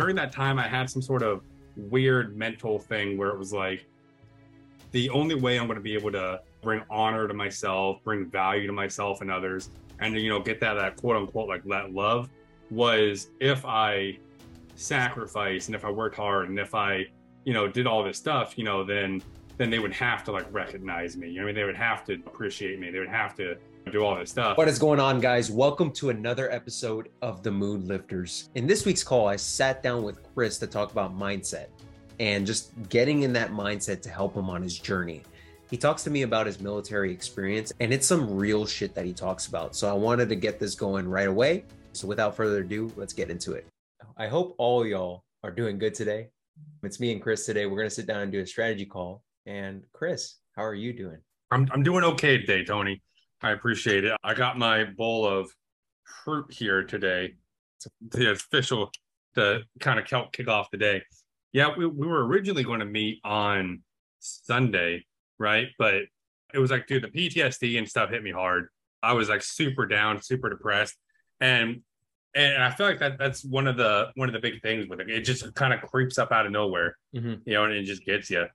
During that time, I had some sort of weird mental thing where it was like, the only way I'm going to be able to bring honor to myself, bring value to myself and others, and you know, get that that quote unquote like that love was if I sacrifice and if I worked hard and if I, you know, did all this stuff, you know, then then they would have to like recognize me. You know, I mean, they would have to appreciate me. They would have to do all this stuff. What is going on, guys? Welcome to another episode of the Mood Lifters. In this week's call, I sat down with Chris to talk about mindset and just getting in that mindset to help him on his journey. He talks to me about his military experience, and it's some real shit that he talks about. So I wanted to get this going right away. So without further ado, let's get into it. I hope all y'all are doing good today. It's me and Chris today. We're going to sit down and do a strategy call. And Chris, how are you doing? I'm, I'm doing okay today, Tony. I appreciate it. I got my bowl of fruit here today. It's the official to kind of kick off the day. Yeah, we, we were originally going to meet on Sunday, right? But it was like, dude, the PTSD and stuff hit me hard. I was like super down, super depressed. And and I feel like that that's one of the one of the big things with it. It just kind of creeps up out of nowhere, mm-hmm. you know, and it just gets you.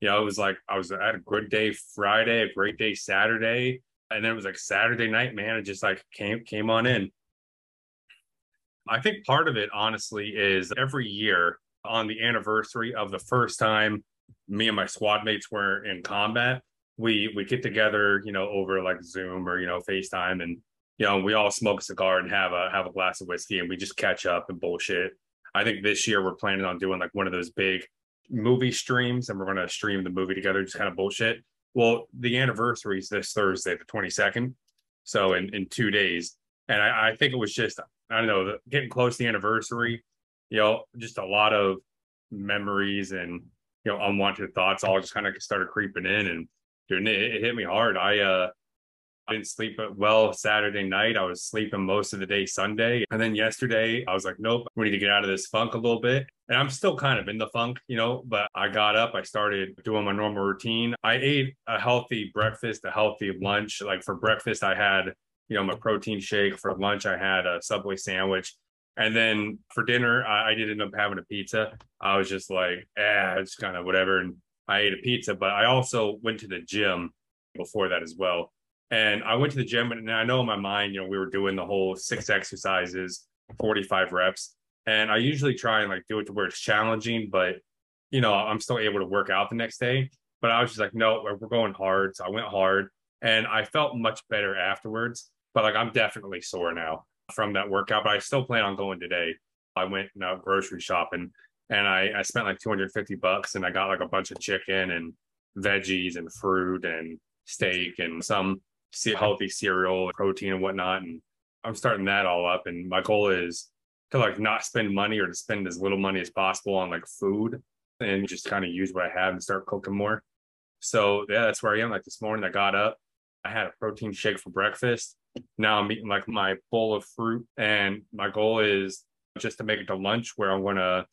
You know, it was like I was at a good day Friday, a great day Saturday, and then it was like Saturday night, man. It just like came came on in. I think part of it, honestly, is every year on the anniversary of the first time me and my squad mates were in combat, we we get together, you know, over like Zoom or you know FaceTime, and you know we all smoke a cigar and have a have a glass of whiskey, and we just catch up and bullshit. I think this year we're planning on doing like one of those big movie streams, and we're going to stream the movie together, just kind of bullshit. Well, the anniversary is this Thursday, the twenty second, so in in two days, and I, I think it was just I don't know getting close to the anniversary, you know, just a lot of memories and you know unwanted thoughts all just kind of started creeping in and dude it, it hit me hard i uh I didn't sleep well Saturday night. I was sleeping most of the day Sunday. And then yesterday, I was like, nope, we need to get out of this funk a little bit. And I'm still kind of in the funk, you know, but I got up, I started doing my normal routine. I ate a healthy breakfast, a healthy lunch. Like for breakfast, I had, you know, my protein shake. For lunch, I had a Subway sandwich. And then for dinner, I, I did end up having a pizza. I was just like, eh, it's kind of whatever. And I ate a pizza, but I also went to the gym before that as well. And I went to the gym, and I know in my mind, you know, we were doing the whole six exercises, 45 reps. And I usually try and like do it to where it's challenging, but you know, I'm still able to work out the next day. But I was just like, no, we're going hard. So I went hard and I felt much better afterwards. But like, I'm definitely sore now from that workout, but I still plan on going today. I went you know, grocery shopping and I, I spent like 250 bucks and I got like a bunch of chicken and veggies and fruit and steak and some healthy cereal, protein and whatnot. And I'm starting that all up. And my goal is to like not spend money or to spend as little money as possible on like food and just kind of use what I have and start cooking more. So yeah, that's where I am. Like this morning I got up, I had a protein shake for breakfast now I'm eating like my bowl of fruit, and my goal is just to make it to lunch where I'm gonna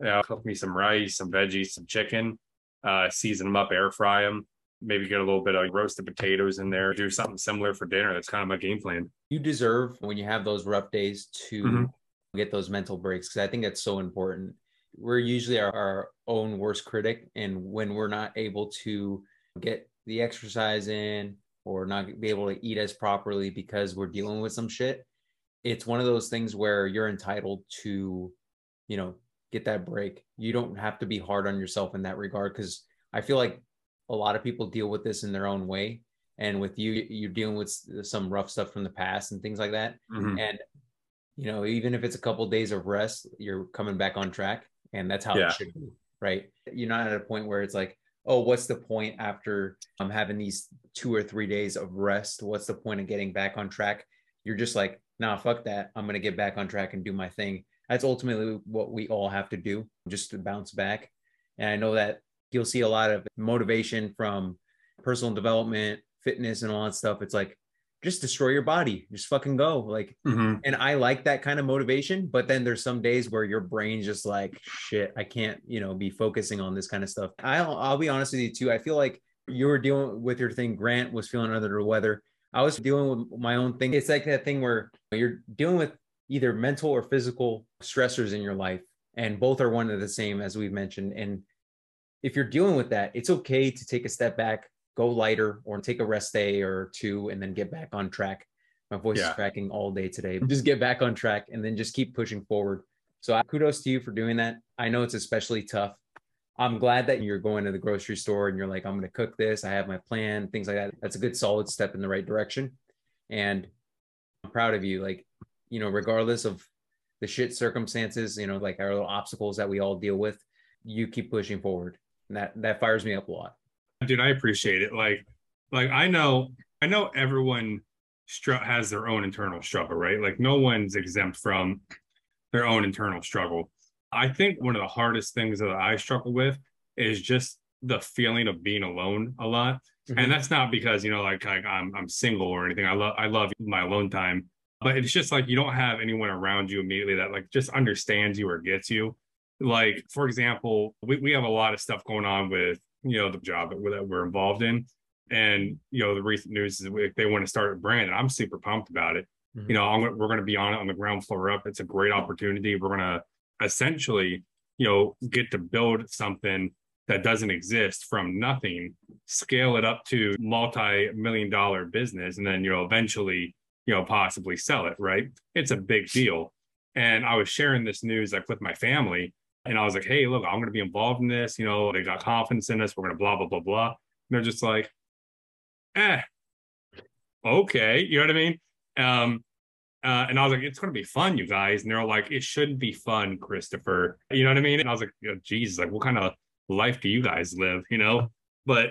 you know, cook me some rice, some veggies, some chicken, uh, season them up, air fry them, maybe get a little bit of roasted potatoes in there, do something similar for dinner. That's kind of my game plan. You deserve when you have those rough days to mm-hmm. Get those mental breaks because I think that's so important. We're usually our, our own worst critic, and when we're not able to get the exercise in, or not be able to eat as properly because we're dealing with some shit it's one of those things where you're entitled to you know get that break you don't have to be hard on yourself in that regard because i feel like a lot of people deal with this in their own way and with you you're dealing with some rough stuff from the past and things like that mm-hmm. and you know even if it's a couple of days of rest you're coming back on track and that's how yeah. it should be right you're not at a point where it's like oh, what's the point after I'm having these two or three days of rest? What's the point of getting back on track? You're just like, nah, fuck that. I'm going to get back on track and do my thing. That's ultimately what we all have to do just to bounce back. And I know that you'll see a lot of motivation from personal development, fitness, and all that stuff. It's like, just destroy your body just fucking go like mm-hmm. and i like that kind of motivation but then there's some days where your brain's just like shit i can't you know be focusing on this kind of stuff i'll, I'll be honest with you too i feel like you were dealing with your thing grant was feeling under the weather i was dealing with my own thing it's like that thing where you're dealing with either mental or physical stressors in your life And both are one of the same, as we've mentioned. And if you're dealing with that, it's okay to take a step back, go lighter, or take a rest day or two, and then get back on track. My voice yeah. is cracking all day today. Just get back on track and then just keep pushing forward. So kudos to you for doing that. I know it's especially tough. I'm glad that you're going to the grocery store and you're like, I'm going to cook this. I have my plan, things like that. That's a good, solid step in the right direction. And I'm proud of you. Like, you know, regardless of the shit circumstances, you know, like our little obstacles that we all deal with, you keep pushing forward. And that that fires me up a lot. Dude, I appreciate it. Like, like I know, I know everyone str- has their own internal struggle, right? Like, no one's exempt from their own internal struggle. I think one of the hardest things that I struggle with is just the feeling of being alone a lot. Mm-hmm. And that's not because, you know, like, like I'm I'm single or anything. I love I love my alone time. But it's just like you don't have anyone around you immediately that like just understands you or gets you. Like, for example, we, we have a lot of stuff going on with, you know, the job that we're, that we're involved in. And, you know, the recent news is if they want to start a brand. And I'm super pumped about it. Mm-hmm. You know, I'm, we're going to be on it on the ground floor up. It's a great opportunity. We're going to essentially, you know, get to build something that doesn't exist from nothing, scale it up to multi-million dollar business, and then you know eventually, you know, possibly sell it. Right? It's a big deal. And I was sharing this news like with my family, and I was like, "Hey, look, I'm going to be involved in this. You know, they got confidence in us. We're going to blah blah blah blah." And they're just like, "Eh, okay," you know what I mean? Um, uh, and I was like, it's going to be fun, you guys. And they're like, it shouldn't be fun, Christopher. You know what I mean? And I was like, Jesus, like, what kind of life do you guys live? You know? But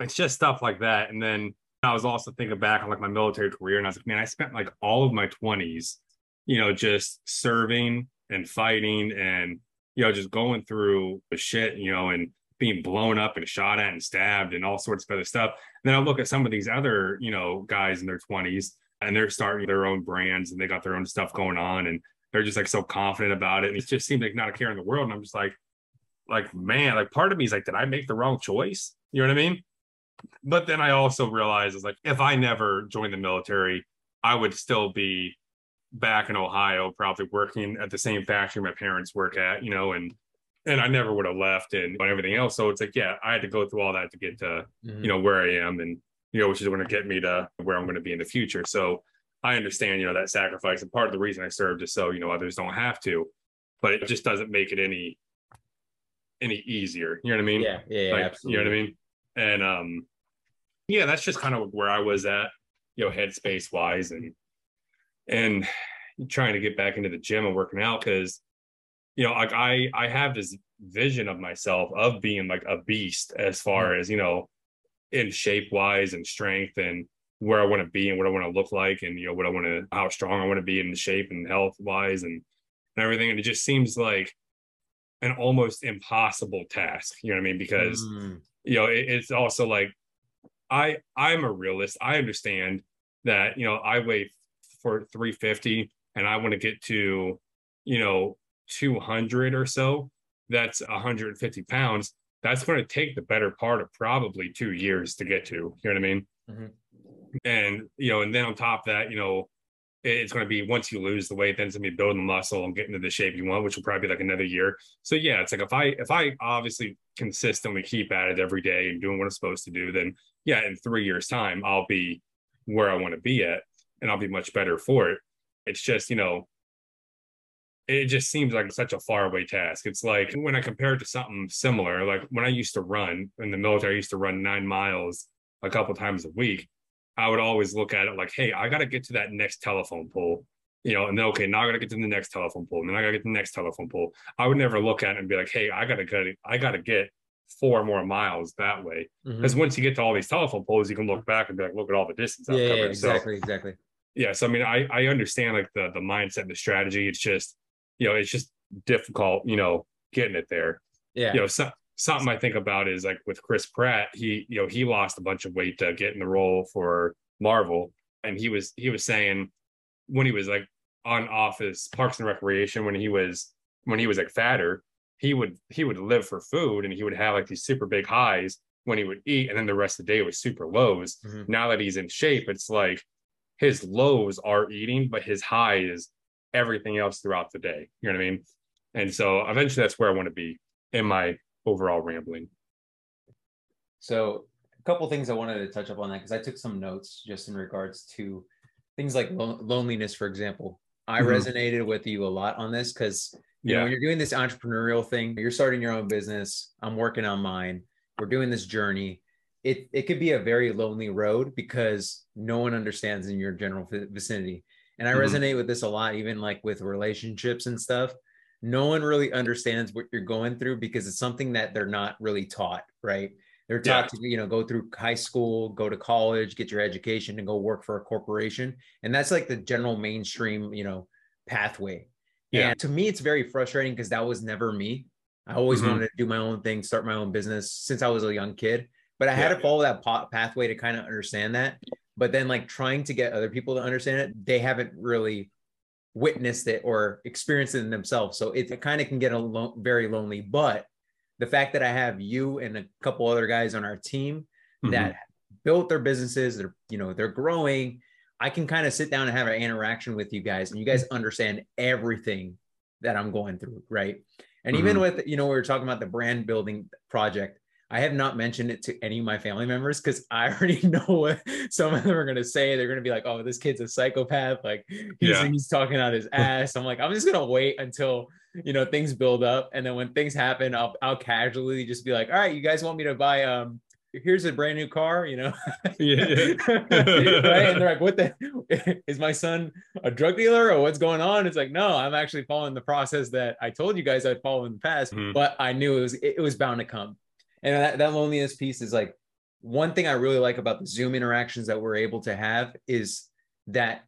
it's just stuff like that. And then I was also thinking back on like my military career, and I was like, man, I spent like all of my 20s, you know, just serving and fighting and, you know, just going through the shit, you know, and being blown up and shot at and stabbed and all sorts of other stuff. And then I look at some of these other, you know, guys in their 20s and they're starting their own brands and they got their own stuff going on and they're just like so confident about it. And it just seems like not a care in the world. And I'm just like, like, man, like part of me is like, did I make the wrong choice? You know what I mean? But then I also realized is like, if I never joined the military, I would still be back in Ohio, probably working at the same factory my parents work at, you know, and and I never would have left and everything else. So it's like, yeah, I had to go through all that to get to, mm-hmm. you know, where I am. And you know, which is going to get me to where I'm going to be in the future. So I understand, you know, that sacrifice. And part of the reason I served is so, you know, others don't have to, but it just doesn't make it any any easier. You know what I mean? Yeah, yeah, like, absolutely. You know what I mean? And um yeah, that's just kind of where I was at, you know, headspace wise and and trying to get back into the gym and working out because you know, like I I have this vision of myself of being like a beast as far mm-hmm. as, you know, in shape wise and strength and where I want to be and what I want to look like and you know what I want to how strong I want to be in shape and health wise and, and everything and it just seems like an almost impossible task you know what I mean because mm. you know it, it's also like I I'm a realist I understand that you know I weigh for 350 and I want to get to you know 200 or so that's 150 pounds that's going to take the better part of probably two years to get to. You know what I mean? Mm-hmm. And you know, and then on top of that, you know, it's going to be once you lose the weight, then it's going to be building muscle and getting to the shape you want, which will probably be like another year. So yeah, it's like if I if I obviously consistently keep at it every day and doing what I'm supposed to do, then yeah, in three years' time, I'll be where I want to be at, and I'll be much better for it. It's just you know, it just seems like such a faraway task. It's like when I compare it to something similar, like when I used to run in the military, I used to run nine miles a couple times a week. I would always look at it like, hey, I got to get to that next telephone pole, you know, and then, okay, now I got to get to the next telephone pole, and then I got to get to the next telephone pole. I would never look at it and be like, hey, I got to get, I got to get four more miles that way. Because mm-hmm. once you get to all these telephone poles, you can look back and be like, look at all the distance I've yeah, covered. Yeah, exactly, so, exactly. Yeah, so I mean, I I understand like the the mindset and the strategy. It's just you know, it's just difficult, you know, getting it there. Yeah. You know, so, something I think about is like with Chris Pratt, he, you know, he lost a bunch of weight to get in the role for Marvel. And he was, he was saying when he was like on office Parks and Recreation, when he was, when he was like fatter, he would, he would live for food and he would have like these super big highs when he would eat. And then the rest of the day was super lows. Mm-hmm. Now that he's in shape, it's like his lows are eating, but his high is everything else throughout the day. You know what I mean? And so eventually that's where I want to be in my overall rambling. So a couple things I wanted to touch up on that because I took some notes just in regards to things like lo- loneliness, for example. I mm-hmm. resonated with you a lot on this because you yeah. know when you're doing this entrepreneurial thing, you're starting your own business. I'm working on mine. We're doing this journey. It it could be a very lonely road because no one understands in your general vicinity. And I mm-hmm. resonate with this a lot, even like with relationships and stuff. No one really understands what you're going through because it's something that they're not really taught, right? They're taught yeah. to, you know, go through high school, go to college, get your education, and go work for a corporation. And that's like the general mainstream, you know, pathway. Yeah. And to me, it's very frustrating because that was never me. I always mm-hmm. wanted to do my own thing, start my own business since I was a young kid. But I had yeah. to follow that pathway to kind of understand that. But then, like trying to get other people to understand it, they haven't really witnessed it or experienced it in themselves. So it, it kind of can get a lo- very lonely. But the fact that I have you and a couple other guys on our team mm-hmm. that built their businesses, they're you know they're growing. I can kind of sit down and have an interaction with you guys, and you guys understand everything that I'm going through, right? And mm-hmm. even with you know we were talking about the brand building project, I have not mentioned it to any of my family members because I already know what some of them are going to say. They're going to be like, "Oh, this kid's a psychopath. Like he's yeah. he's talking out his ass." I'm like, I'm just going to wait until you know things build up, and then when things happen, I'll I'll casually just be like, "All right, you guys want me to buy um." Here's a brand new car, you know. yeah, yeah. right? And they're like, "What the? Is my son a drug dealer, or what's going on?" It's like, no, I'm actually following the process that I told you guys I'd follow in the past, mm-hmm. but I knew it was it was bound to come and that, that loneliness piece is like one thing I really like about the Zoom interactions that we're able to have is that,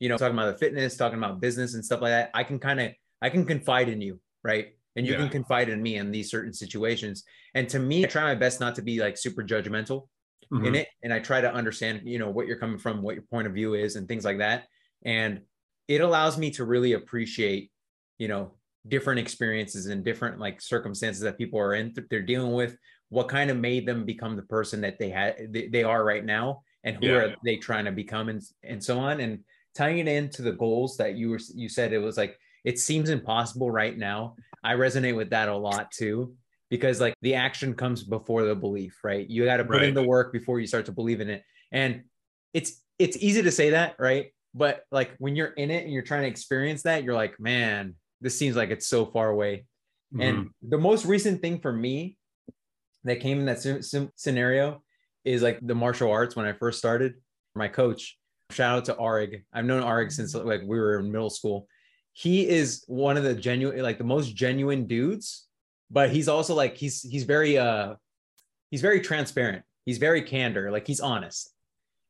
you know, talking about the fitness, talking about business and stuff like that, I can kind of, I can confide in you, right? And you yeah. can confide in me in these certain situations. And to me, I try my best not to be like super judgmental mm-hmm. in it. And I try to understand, you know, what you're coming from, what your point of view is, and things like that. And it allows me to really appreciate, you know, different experiences and different like circumstances that people are in they're dealing with what kind of made them become the person that they had they, they are right now and who yeah. are they trying to become and and so on and tying it into the goals that you were you said it was like it seems impossible right now i resonate with that a lot too because like the action comes before the belief right you got to put right. in the work before you start to believe in it and it's it's easy to say that right but like when you're in it and you're trying to experience that you're like man this seems like it's so far away. Mm-hmm. And the most recent thing for me that came in that scenario is like the martial arts when I first started. My coach, shout out to Arig. I've known Arig since like we were in middle school. He is one of the genuine, like the most genuine dudes, but he's also like he's he's very uh he's very transparent. He's very candor, like he's honest.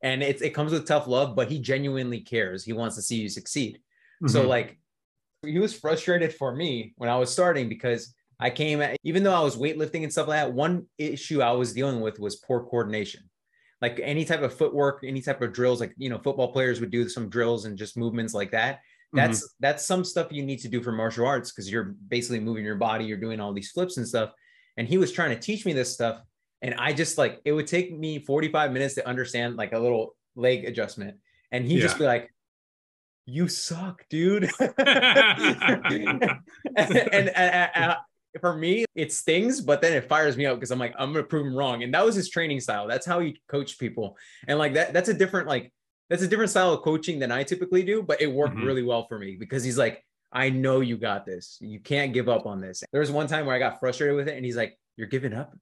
And it's it comes with tough love, but he genuinely cares. He wants to see you succeed. Mm-hmm. So like he was frustrated for me when I was starting because I came at, even though I was weightlifting and stuff like that, one issue I was dealing with was poor coordination. Like any type of footwork, any type of drills, like you know, football players would do some drills and just movements like that. That's mm-hmm. that's some stuff you need to do for martial arts because you're basically moving your body, you're doing all these flips and stuff. And he was trying to teach me this stuff. And I just like it would take me 45 minutes to understand like a little leg adjustment. And he'd yeah. just be like, you suck, dude. and, and, and, and, for me, it stings, but then it fires me up because I'm like, I'm gonna prove him wrong. And that was his training style. That's how he coached people. And like that, that's a different, like, that's a different style of coaching than I typically do, but it worked mm-hmm. really well for me because he's like, I know you got this. You can't give up on this. There was one time where I got frustrated with it, and he's like, You're giving up.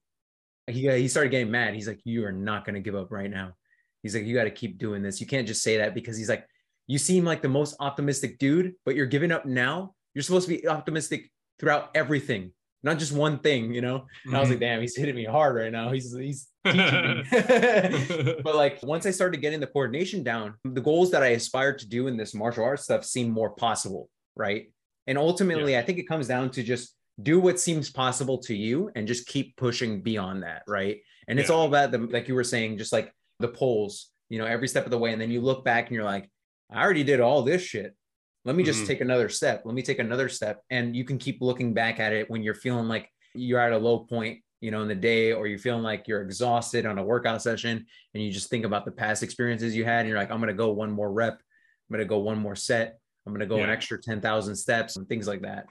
He, he started getting mad. He's like, You are not going to give up right now. He's like, You got to keep doing this. You can't just say that because he's like, you seem like the most optimistic dude, but you're giving up now. You're supposed to be optimistic throughout everything, not just one thing, you know? And mm-hmm. I was like, mm-hmm. damn, he's hitting me hard right now. He's he's teaching me. but like once I started getting the coordination down, the goals that I aspired to do in this martial arts stuff seem more possible, right? And ultimately, yeah. I think it comes down to just do what seems possible to you and just keep pushing beyond that, right? And it's all about the like you were saying, just like the poles, you know, every step of the way. And then you look back and you're like, I already did all this shit. Let me just mm-hmm. take another step. Let me take another step. And you can keep looking back at it when you're feeling like you're at a low point, you know, in the day, or you're feeling like you're exhausted on a workout session. And you just think about the past experiences you had. And you're like, I'm going to go one more rep. I'm going to go one more set. I'm going to go yeah. an extra 10,000 steps and things like that.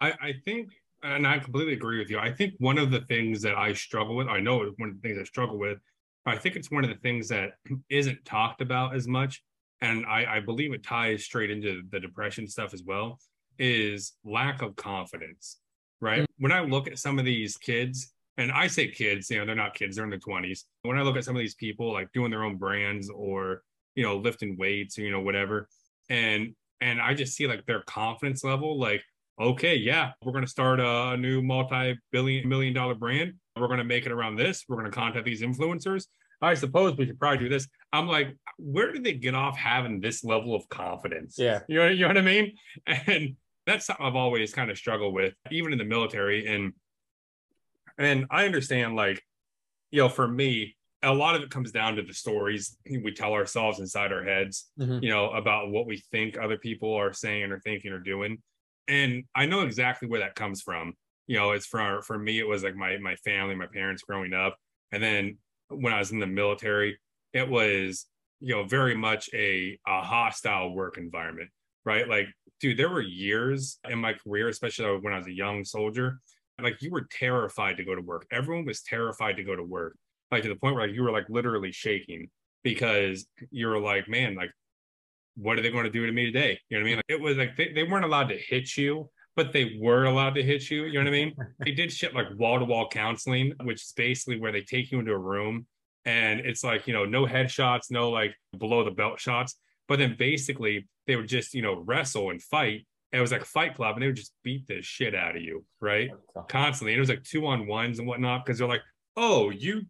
I, I think, and I completely agree with you. I think one of the things that I struggle with, I know one of the things I struggle with, I think it's one of the things that isn't talked about as much. And I, I believe it ties straight into the depression stuff as well, is lack of confidence, right? Mm-hmm. When I look at some of these kids, and I say kids, you know, they're not kids, they're in their 20s. When I look at some of these people like doing their own brands or, you know, lifting weights or, you know, whatever, and and I just see like their confidence level, like, okay, yeah, we're going to start a new multi-billion million dollar brand. We're going to make it around this. We're going to contact these influencers. I suppose we should probably do this. I'm like, where did they get off having this level of confidence? Yeah. You know, you know what I mean? And that's something I've always kind of struggled with, even in the military. And and I understand, like, you know, for me, a lot of it comes down to the stories we tell ourselves inside our heads, mm-hmm. you know, about what we think other people are saying or thinking or doing. And I know exactly where that comes from. You know, it's from for me, it was like my my family, my parents growing up. And then when I was in the military, it was, you know, very much a, a hostile work environment, right? Like, dude, there were years in my career, especially when I was a young soldier, like you were terrified to go to work. Everyone was terrified to go to work like to the point where like you were like literally shaking because you were like, man, like, what are they going to do to me today? You know what I mean? Like, it was like they, they weren't allowed to hit you, but they were allowed to hit you. You know what I mean? they did shit like wall to wall counseling, which is basically where they take you into a room and it's like, you know, no headshots, no like below the belt shots. But then basically they would just, you know, wrestle and fight. And it was like a Fight Club and they would just beat the shit out of you, right? Constantly. And it was like two on ones and whatnot because they're like, oh, you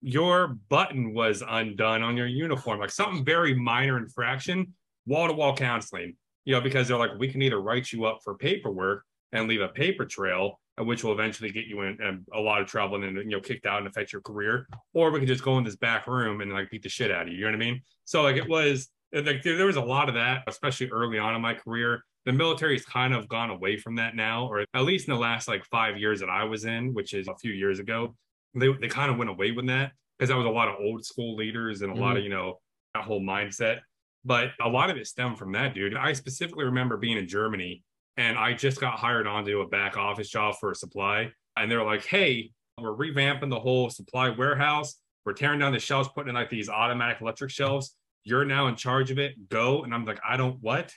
your button was undone on your uniform, like something very minor infraction, wall to wall counseling, you know, because they're like, we can either write you up for paperwork and leave a paper trail, which will eventually get you in, in a lot of trouble and then, you know, kicked out and affect your career, or we can just go in this back room and like beat the shit out of you. You know what I mean? So, like, it was like there was a lot of that, especially early on in my career. The military's kind of gone away from that now, or at least in the last like five years that I was in, which is a few years ago they they kind of went away with that because that was a lot of old school leaders and a mm. lot of you know that whole mindset. But a lot of it stemmed from that, dude. I specifically remember being in Germany and I just got hired on to do a back office job for a supply. And they're like, hey, we're revamping the whole supply warehouse. We're tearing down the shelves, putting in like these automatic electric shelves. You're now in charge of it. Go. And I'm like, I don't what?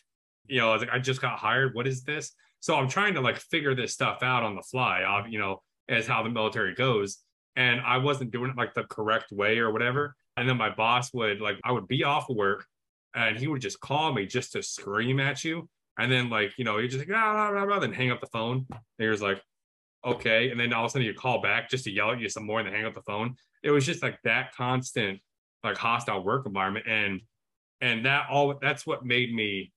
You know, I was like, I just got hired. What is this? So I'm trying to like figure this stuff out on the fly, you know, as how the military goes and I wasn't doing it like the correct way or whatever. And then my boss would like, I would be off work and he would just call me just to scream at you. And then like, you know, he just like, ah, blah, blah, blah, then hang up the phone. And he was like, okay. And then all of a sudden you call back just to yell at you some more and then hang up the phone. It was just like that constant, like hostile work environment. And, and that all, that's what made me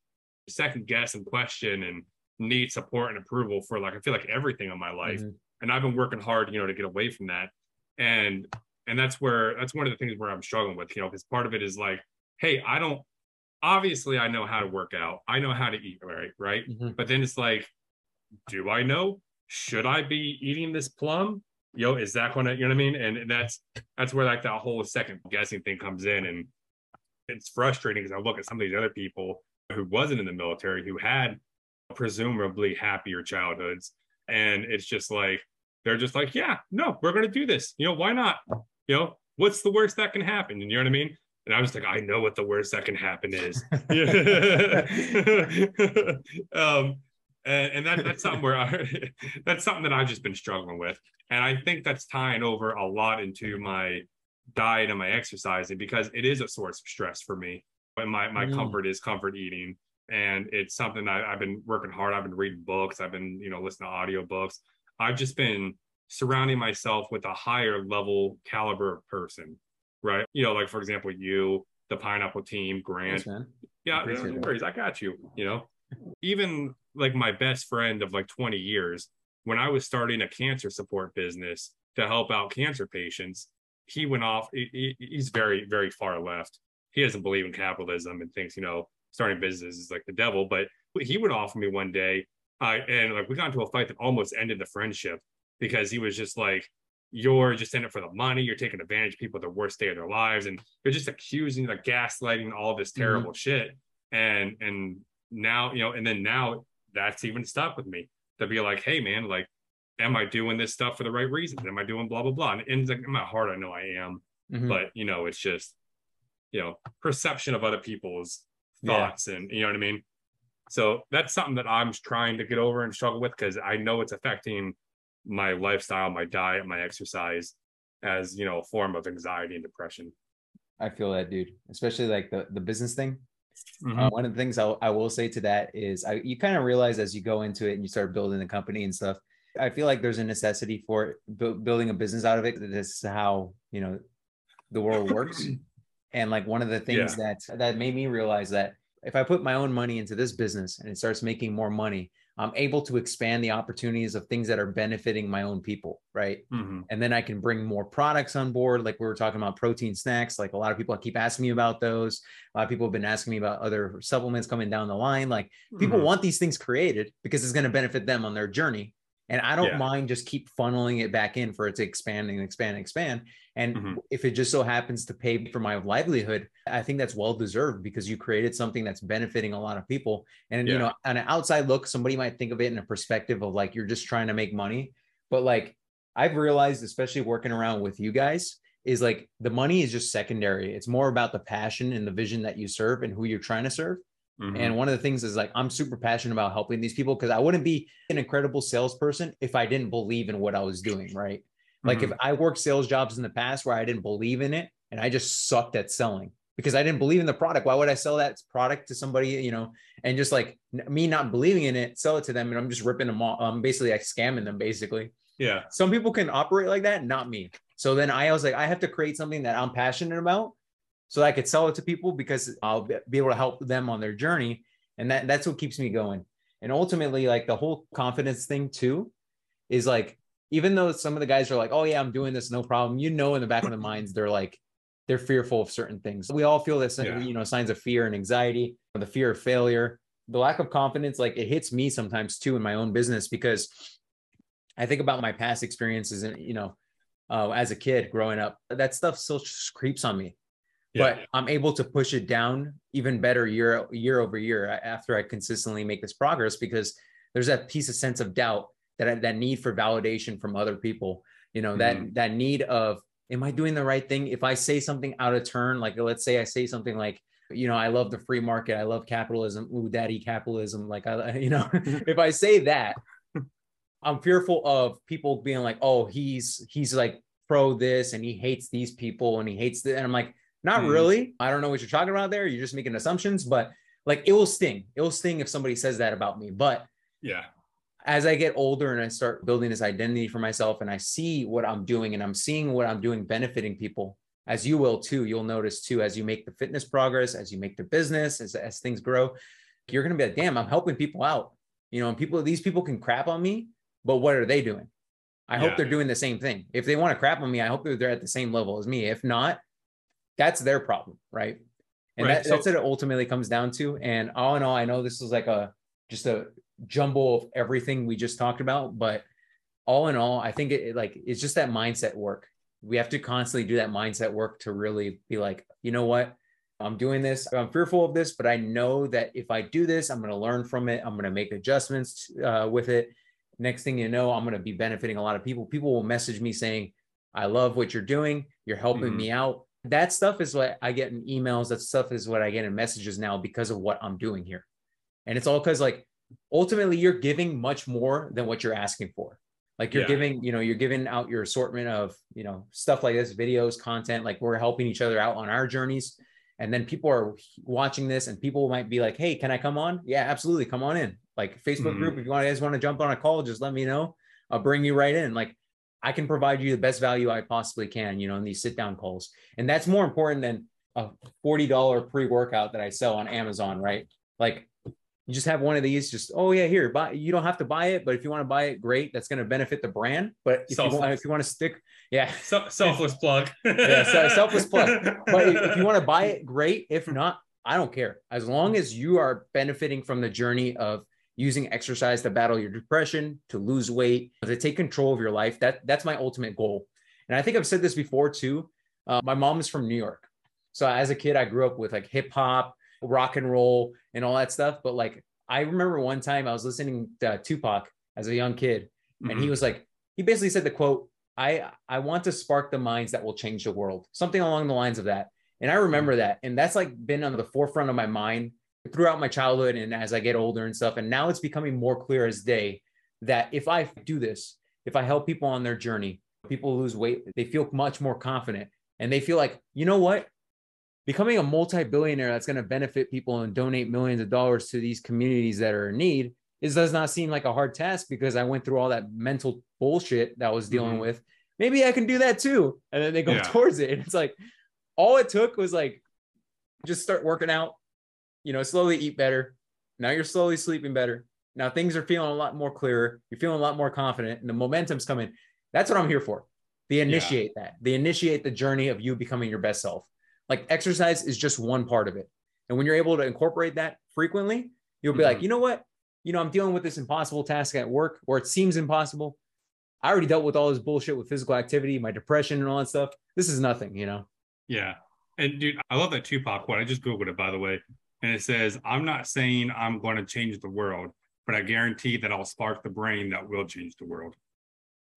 second guess and question and need support and approval for like, I feel like everything in my life. Mm-hmm. And I've been working hard, you know, to get away from that and and that's where that's one of the things where i'm struggling with you know because part of it is like hey i don't obviously i know how to work out i know how to eat right right mm-hmm. but then it's like do i know should i be eating this plum yo is that gonna you know what i mean and, and that's that's where like that whole second guessing thing comes in and it's frustrating because i look at some of these other people who wasn't in the military who had presumably happier childhoods and it's just like they're just like, yeah, no, we're going to do this. You know, why not? You know, what's the worst that can happen? You know what I mean? And I was like, I know what the worst that can happen is. um, and, and that, that's something where I, that's something that I've just been struggling with. And I think that's tying over a lot into my diet and my exercising because it is a source of stress for me. But my, my mm. comfort is comfort eating. And it's something I, I've been working hard. I've been reading books. I've been, you know, listening to audio books. I've just been surrounding myself with a higher level caliber of person, right? You know, like for example, you, the pineapple team, Grant. Thanks, yeah, no worries. I got you. You know, even like my best friend of like 20 years, when I was starting a cancer support business to help out cancer patients, he went off. He, he's very, very far left. He doesn't believe in capitalism and thinks, you know, starting business is like the devil. But he would offer me one day uh, and like we got into a fight that almost ended the friendship because he was just like, you're just in it for the money. You're taking advantage of people at the worst day of their lives, and you're just accusing, like gaslighting, all this mm-hmm. terrible mm-hmm. shit. And and now you know, and then now that's even stuck with me. to be like, hey man, like, am I doing this stuff for the right reasons? Am I doing blah blah blah? And in, in my heart, I know I am, mm-hmm. but you know, it's just you know perception of other people's thoughts, yeah. and you know what I mean. So that's something that I'm trying to get over and struggle with because I know it's affecting my lifestyle, my diet, my exercise as you know a form of anxiety and depression. I feel that, dude. Especially like the the business thing. Mm-hmm. Uh, one of the things I, I will say to that is I, you kind of realize as you go into it and you start building the company and stuff. I feel like there's a necessity for bu- building a business out of it. This is how you know the world works. and like one of the things yeah. that that made me realize that if I put my own money into this business and it starts making more money, I'm able to expand the opportunities of things that are benefiting my own people, right? Mm-hmm. And then I can bring more products on board. Like we were talking about protein snacks. Like a lot of people keep asking me about those. A lot of people have been asking me about other supplements coming down the line. Like people mm-hmm. want these things created because it's going to benefit them on their journey. And I don't yeah. mind just keep funneling it back in for it to expand and expand and expand. And mm-hmm. if it just so happens to pay for my livelihood, I think that's well deserved because you created something that's benefiting a lot of people. And yeah. you know, on an outside look, somebody might think of it in a perspective of like you're just trying to make money. But like I've realized, especially working around with you guys, is like the money is just secondary. It's more about the passion and the vision that you serve and who you're trying to serve. Mm-hmm. And one of the things is like I'm super passionate about helping these people because I wouldn't be an incredible salesperson if I didn't believe in what I was doing, right? Like mm-hmm. if I worked sales jobs in the past where I didn't believe in it and I just sucked at selling because I didn't believe in the product. Why would I sell that product to somebody, you know, and just like me not believing in it, sell it to them and I'm just ripping them off. I'm basically like scamming them basically. Yeah. Some people can operate like that, not me. So then I was like, I have to create something that I'm passionate about so that I could sell it to people because I'll be able to help them on their journey. And that, that's what keeps me going. And ultimately, like the whole confidence thing too is like, even though some of the guys are like, oh yeah, I'm doing this, no problem. You know, in the back of their minds, they're like, they're fearful of certain things. We all feel this, yeah. you know, signs of fear and anxiety, the fear of failure, the lack of confidence. Like it hits me sometimes too in my own business because I think about my past experiences and, you know, uh, as a kid growing up, that stuff still creeps on me yeah. but I'm able to push it down even better year year over year after I consistently make this progress because there's that piece of sense of doubt that that need for validation from other people. You know that mm-hmm. that need of am I doing the right thing? If I say something out of turn, like let's say I say something like you know I love the free market, I love capitalism, ooh daddy capitalism, like I you know if I say that. I'm fearful of people being like, "Oh, he's he's like pro this and he hates these people and he hates that." and I'm like, not mm. really. I don't know what you're talking about there. You're just making assumptions, but like it will sting. It will sting if somebody says that about me. But yeah, as I get older and I start building this identity for myself and I see what I'm doing and I'm seeing what I'm doing benefiting people, as you will too, you'll notice too, as you make the fitness progress, as you make the business, as, as things grow, you're going to be like, damn, I'm helping people out. You know, and people, these people can crap on me, but what are they doing? I yeah. hope they're doing the same thing. If they want to crap on me, I hope they're at the same level as me. If not, that's their problem, right? And right. That, so, that's what it ultimately comes down to. And all in all, I know this is like a just a jumble of everything we just talked about, but all in all, I think it, it like it's just that mindset work. We have to constantly do that mindset work to really be like, you know what? I'm doing this. I'm fearful of this, but I know that if I do this, I'm going to learn from it. I'm going to make adjustments uh, with it. Next thing you know, I'm going to be benefiting a lot of people. People will message me saying, I love what you're doing. You're helping mm-hmm. me out that stuff is what I get in emails. That stuff is what I get in messages now because of what I'm doing here. And it's all because like ultimately you're giving much more than what you're asking for. Like you're yeah. giving, you know, you're giving out your assortment of, you know, stuff like this, videos, content, like we're helping each other out on our journeys. And then people are watching this and people might be like, Hey, can I come on? Yeah, absolutely. Come on in. Like Facebook mm-hmm. group. If you guys want to jump on a call, just let me know. I'll bring you right in. Like I can provide you the best value I possibly can, you know, in these sit down calls. And that's more important than a $40 pre workout that I sell on Amazon, right? Like you just have one of these, just, oh yeah, here, buy, you don't have to buy it, but if you want to buy it, great. That's going to benefit the brand. But if, you want, if you want to stick, yeah. selfless plug. yeah. Selfless plug. But if you want to buy it, great. If not, I don't care. As long as you are benefiting from the journey of using exercise to battle your depression, to lose weight, to take control of your life. That that's my ultimate goal. And I think I've said this before too. Uh, my mom is from New York, so as a kid, I grew up with like hip hop, rock and roll, and all that stuff. But like I remember one time I was listening to Tupac, as a young kid, and Mm-hmm. he was like, he basically said the quote, "I I want to spark the minds that will change the world," something along the lines of that. And I remember that, and that's like been on the forefront of my mind throughout my childhood and as I get older and stuff. And now it's becoming more clear as day that if I do this, if I help people on their journey, people lose weight, they feel much more confident, and they feel like, you know what, becoming a multi-billionaire that's going to benefit people and donate millions of dollars to these communities that are in need is does not seem like a hard task because I went through all that mental bullshit that I was dealing Mhm. with. Maybe I can do that too. And then they go Yeah. towards it. And it's like all it took was like just start working out, you know, slowly eat better. Now you're slowly sleeping better. Now things are feeling a lot more clearer. You're feeling a lot more confident and the momentum's coming. That's what I'm here for. They initiate that. They initiate the journey of you becoming your best self. Like exercise is just one part of it. And when you're able to incorporate that frequently, you'll be like, Mhm. you know what? You know, I'm dealing with this impossible task at work, or it seems impossible. I already dealt with all this bullshit with physical activity, my depression, and all that stuff. This is nothing, you know. Yeah. And dude, I love that Tupac quote. I just Googled it, by the way. And it says, I'm not saying I'm going to change the world, but I guarantee that I'll spark the brain that will change the world.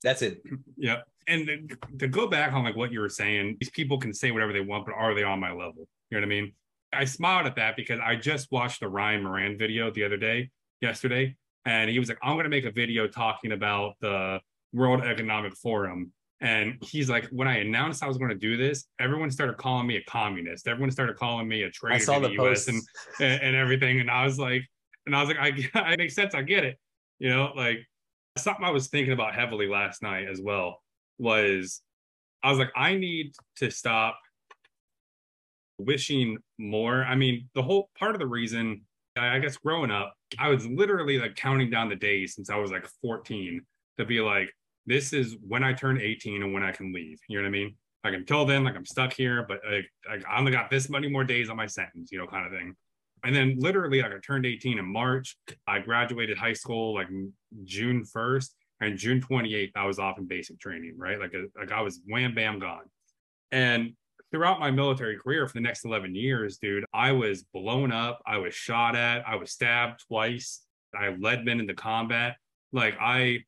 That's it. Yeah. And to- to go back on like what you were saying, these people can say whatever they want, but are they on my level? You know what I mean? I smiled at that because I just watched the Ryan Moran video the other day, yesterday, and he was like, I'm going to make a video talking about the World Economic Forum. And he's like, when I announced I was going to do this, everyone started calling me a communist. Everyone started calling me a traitor saw to the the US and, and and everything. And I was like, and I was like, I it makes sense. I get it. You know, like something I was thinking about heavily last night as well was I was like, I need to stop wishing more. I mean, the whole part of the reason I I guess growing up, I was literally like counting down the days since I was like 14 to be like, this is when I turn 18 and when I can leave. You know what I mean? Like until then, like I'm stuck here, but like, I only got this many more days on my sentence, you know, kind of thing. And then literally, like I turned 18 in March. I graduated high school like June 1st, and June 28th, I was off in basic training, right? Like, a, like I was wham bam gone. And throughout my military career for the next 11 years, dude, I was blown up. I was shot at. I was stabbed twice. I led men into combat. Like I,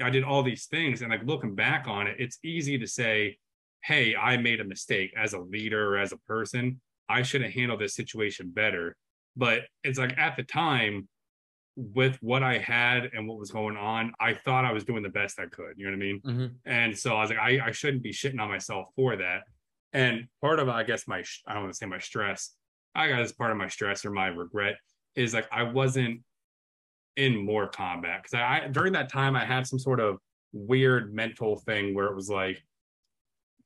I did all these things, and like looking back on it, it's easy to say, "Hey, I made a mistake as a leader or as a person. I should have handled this situation better." But it's like at the time, with what I had and what was going on, I thought I was doing the best I could. You know what I mean? Mhm. And so I was like, I, I shouldn't be shitting on myself for that. And part of, I guess, my, I don't want to say my stress, I guess part of my stress or my regret is like, I wasn't in more combat. Cause I, I, during that time, I had some sort of weird mental thing where it was like,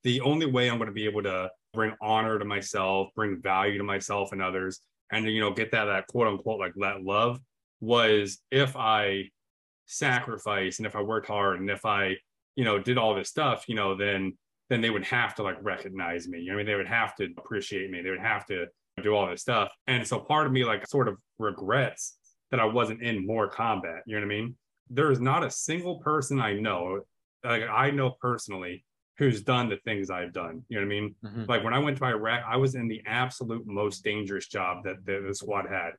the only way I'm going to be able to bring honor to myself, bring value to myself and others, and, you know, get that, that quote unquote, like that love was if I sacrifice and if I worked hard and if I, you know, did all this stuff, you know, then then they would have to like recognize me. You know, I mean, they would have to appreciate me. They would have to do all this stuff. And so part of me like sort of regrets that I wasn't in more combat. You know what I mean? There is not a single person I know, like I know personally, who's done the things I've done. You know what I mean? Mhm. Like when I went to Iraq, I was in the absolute most dangerous job that the, the squad had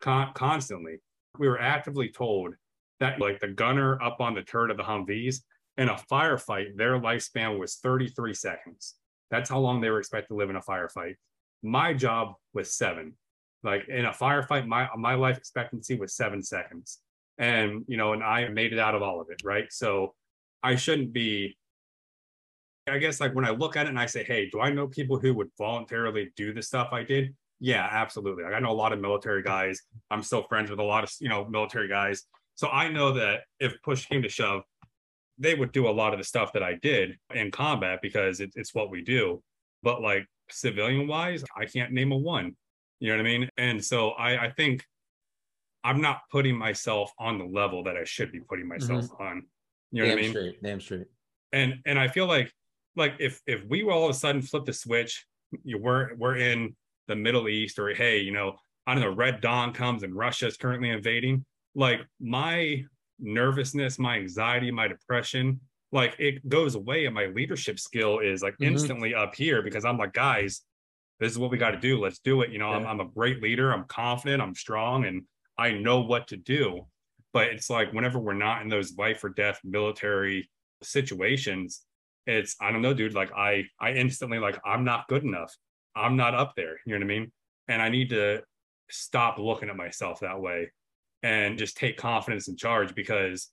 Con- constantly. We were actively told that like the gunner up on the turret of the Humvees in a firefight, their lifespan was 33 seconds. That's how long they were expected to live in a firefight. My job was seven. Like in a firefight, my my life expectancy was seven seconds. And you know, and I made it out of all of it, right? So I shouldn't be I guess like when I look at it and I say, hey, do I know people who would voluntarily do the stuff I did? Yeah, absolutely. Like, I know a lot of military guys. I'm still friends with a lot of you know military guys. So I know that if push came to shove, they would do a lot of the stuff that I did in combat because it, it's what we do. But like civilian wise, I can't name a one. You know what I mean? And so I, I think I'm not putting myself on the level that I should be putting myself on. You know damn what I mean? straight. Damn straight. and and I feel like like if if we all of a sudden flip the switch, you we're we're in the Middle East, or hey, you know, I don't know, Red Dawn comes and Russia is currently invading. Like my nervousness, my anxiety, my depression, like it goes away, and my leadership skill is like Mhm. instantly up here because I'm like, guys, this is what we got to do. Let's do it. You know, I'm I'm a great leader. I'm confident. I'm strong, and I know what to do. But it's like whenever we're not in those life or death military situations, it's I don't know, dude. Like I I instantly like I'm not good enough. I'm not up there. You know what I mean? And I need to stop looking at myself that way and just take confidence in charge because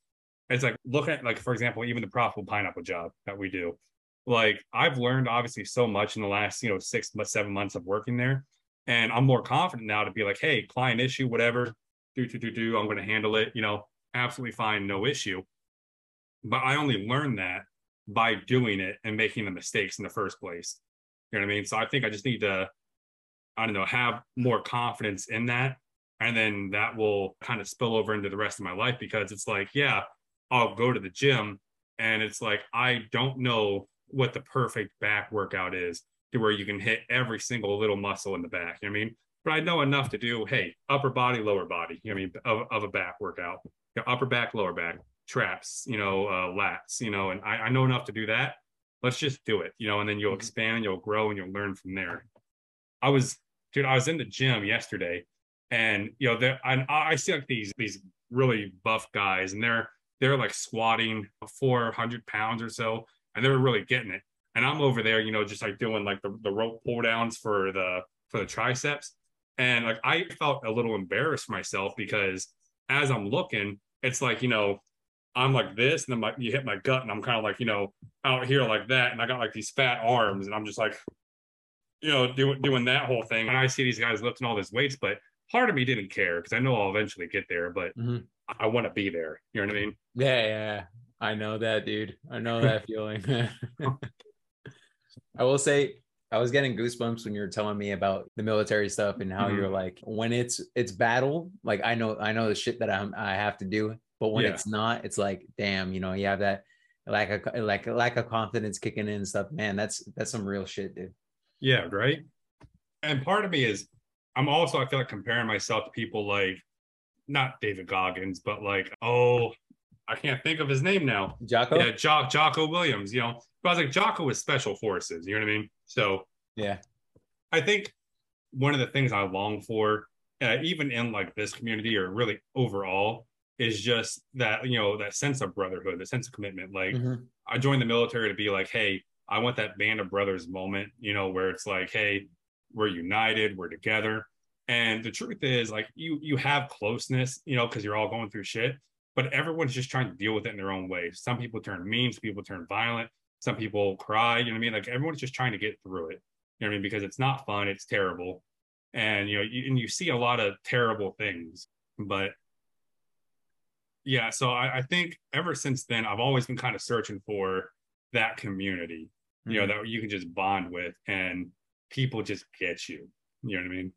it's like look at like for example even the profitable pineapple job that we do like i've learned obviously so much in the last you know six seven months of working there. And i'm more confident now to be like hey client issue whatever. Do do do do. I'm going to handle it. You know absolutely fine no issue. But i only learned that by doing it and making the mistakes in the first place. You know what i mean? So i think i just need to i don't know have more confidence in that. And then that will kind of spill over into the rest of my life because it's like yeah i'll go to the gym and it's like i don't know what the perfect back workout is to where you can hit every single little muscle in the back you know what i mean? But i know enough to do hey upper body lower body you know what i mean of, of a back workout. You know, upper back lower back traps you know uh, lats you know and I, I know enough to do that. Let's just do it you know and then you'll mm-hmm. expand you'll grow and you'll learn from there. I was dude i was in the gym yesterday and you know, I, I see like these these really buff guys, and they're they're like squatting 400 pounds or so, and they're really getting it. And I'm over there, you know, just like doing like the, the rope pull downs for the for the triceps. And like I felt a little embarrassed myself because as I'm looking, it's like, you know, I'm like this, and then my, you hit my gut, and I'm kind of like, you know, out here like that, and I got like these fat arms, and I'm just like, you know, doing doing that whole thing. And I see these guys lifting all these weights, but part of me didn't care because I know I'll eventually get there, but mm-hmm. I, want to be there. You know what I mean? Yeah, yeah. I know that, dude. I know that feeling. I will say I was getting goosebumps when you were telling me about the military stuff and how mm-hmm. you're like when it's it's battle, like I know I know the shit that I'm I have to do, but when yeah. it's not, it's like damn, you know, you have that like a like lack of confidence kicking in and stuff. Man, that's that's some real shit, dude. Yeah, right. And part of me is I'm also I feel like comparing myself to people like not David Goggins, but like oh I can't think of his name now. Jocko. Yeah, jo- Jocko Williams. You know, but I was like Jocko is special forces. You know what I mean? So yeah, I think one of the things I long for, uh, even in like this community or really overall, is just that you know that sense of brotherhood, the sense of commitment. Like mm-hmm. I joined the military to be like, hey, I want that band of brothers moment. You know, where it's like, hey, we're united, we're together. And the truth is, like you you have closeness, you know, because you're all going through shit. But everyone's just trying to deal with it in their own way. Some people turn mean, some people turn violent, some people cry. You know what I mean? Like everyone's just trying to get through it. You know what I mean? Because it's not fun, it's terrible, and you know, you, and you see a lot of terrible things. But yeah, so I, I think ever since then, I've always been kind of searching for that community, you mm-hmm. know, that you can just bond with and people just get you. You know what I mean?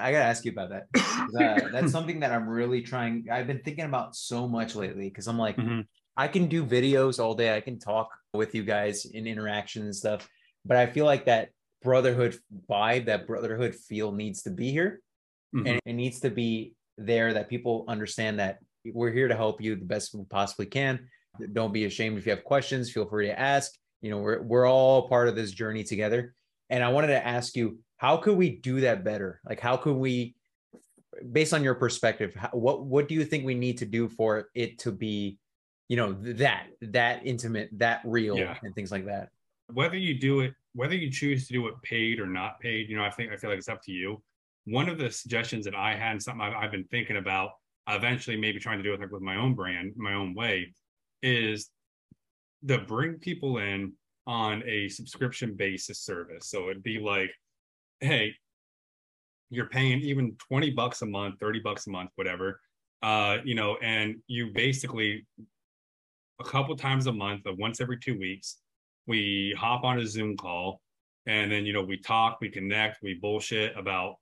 I gotta ask you about that. Uh, that's something that I'm really trying. I've been thinking about so much lately because I'm like, mm-hmm. I can do videos all day. I can talk with you guys in interaction and stuff, but I feel like that brotherhood vibe, that brotherhood feel needs to be here, mm-hmm. and it needs to be there that people understand that we're here to help you the best we possibly can. Don't be ashamed if you have questions. Feel free to ask. You know, we're we're all part of this journey together. And I wanted to ask you, how could we do that better? Like, how could we, based on your perspective, how, what what do you think we need to do for it to be, you know, that that intimate, that real, yeah. and things like that? Whether you do it, whether you choose to do it paid or not paid, you know, I think I feel like it's up to you. One of the suggestions that I had, and something I've, I've been thinking about, eventually maybe trying to do it like with my own brand, my own way, is to bring people in on a subscription basis service. So it'd be like, hey, you're paying even 20 bucks a month, 30 bucks a month, whatever. Uh, you know, and you basically a couple times a month, or once every two weeks, we hop on a Zoom call and then you know we talk, we connect, we bullshit about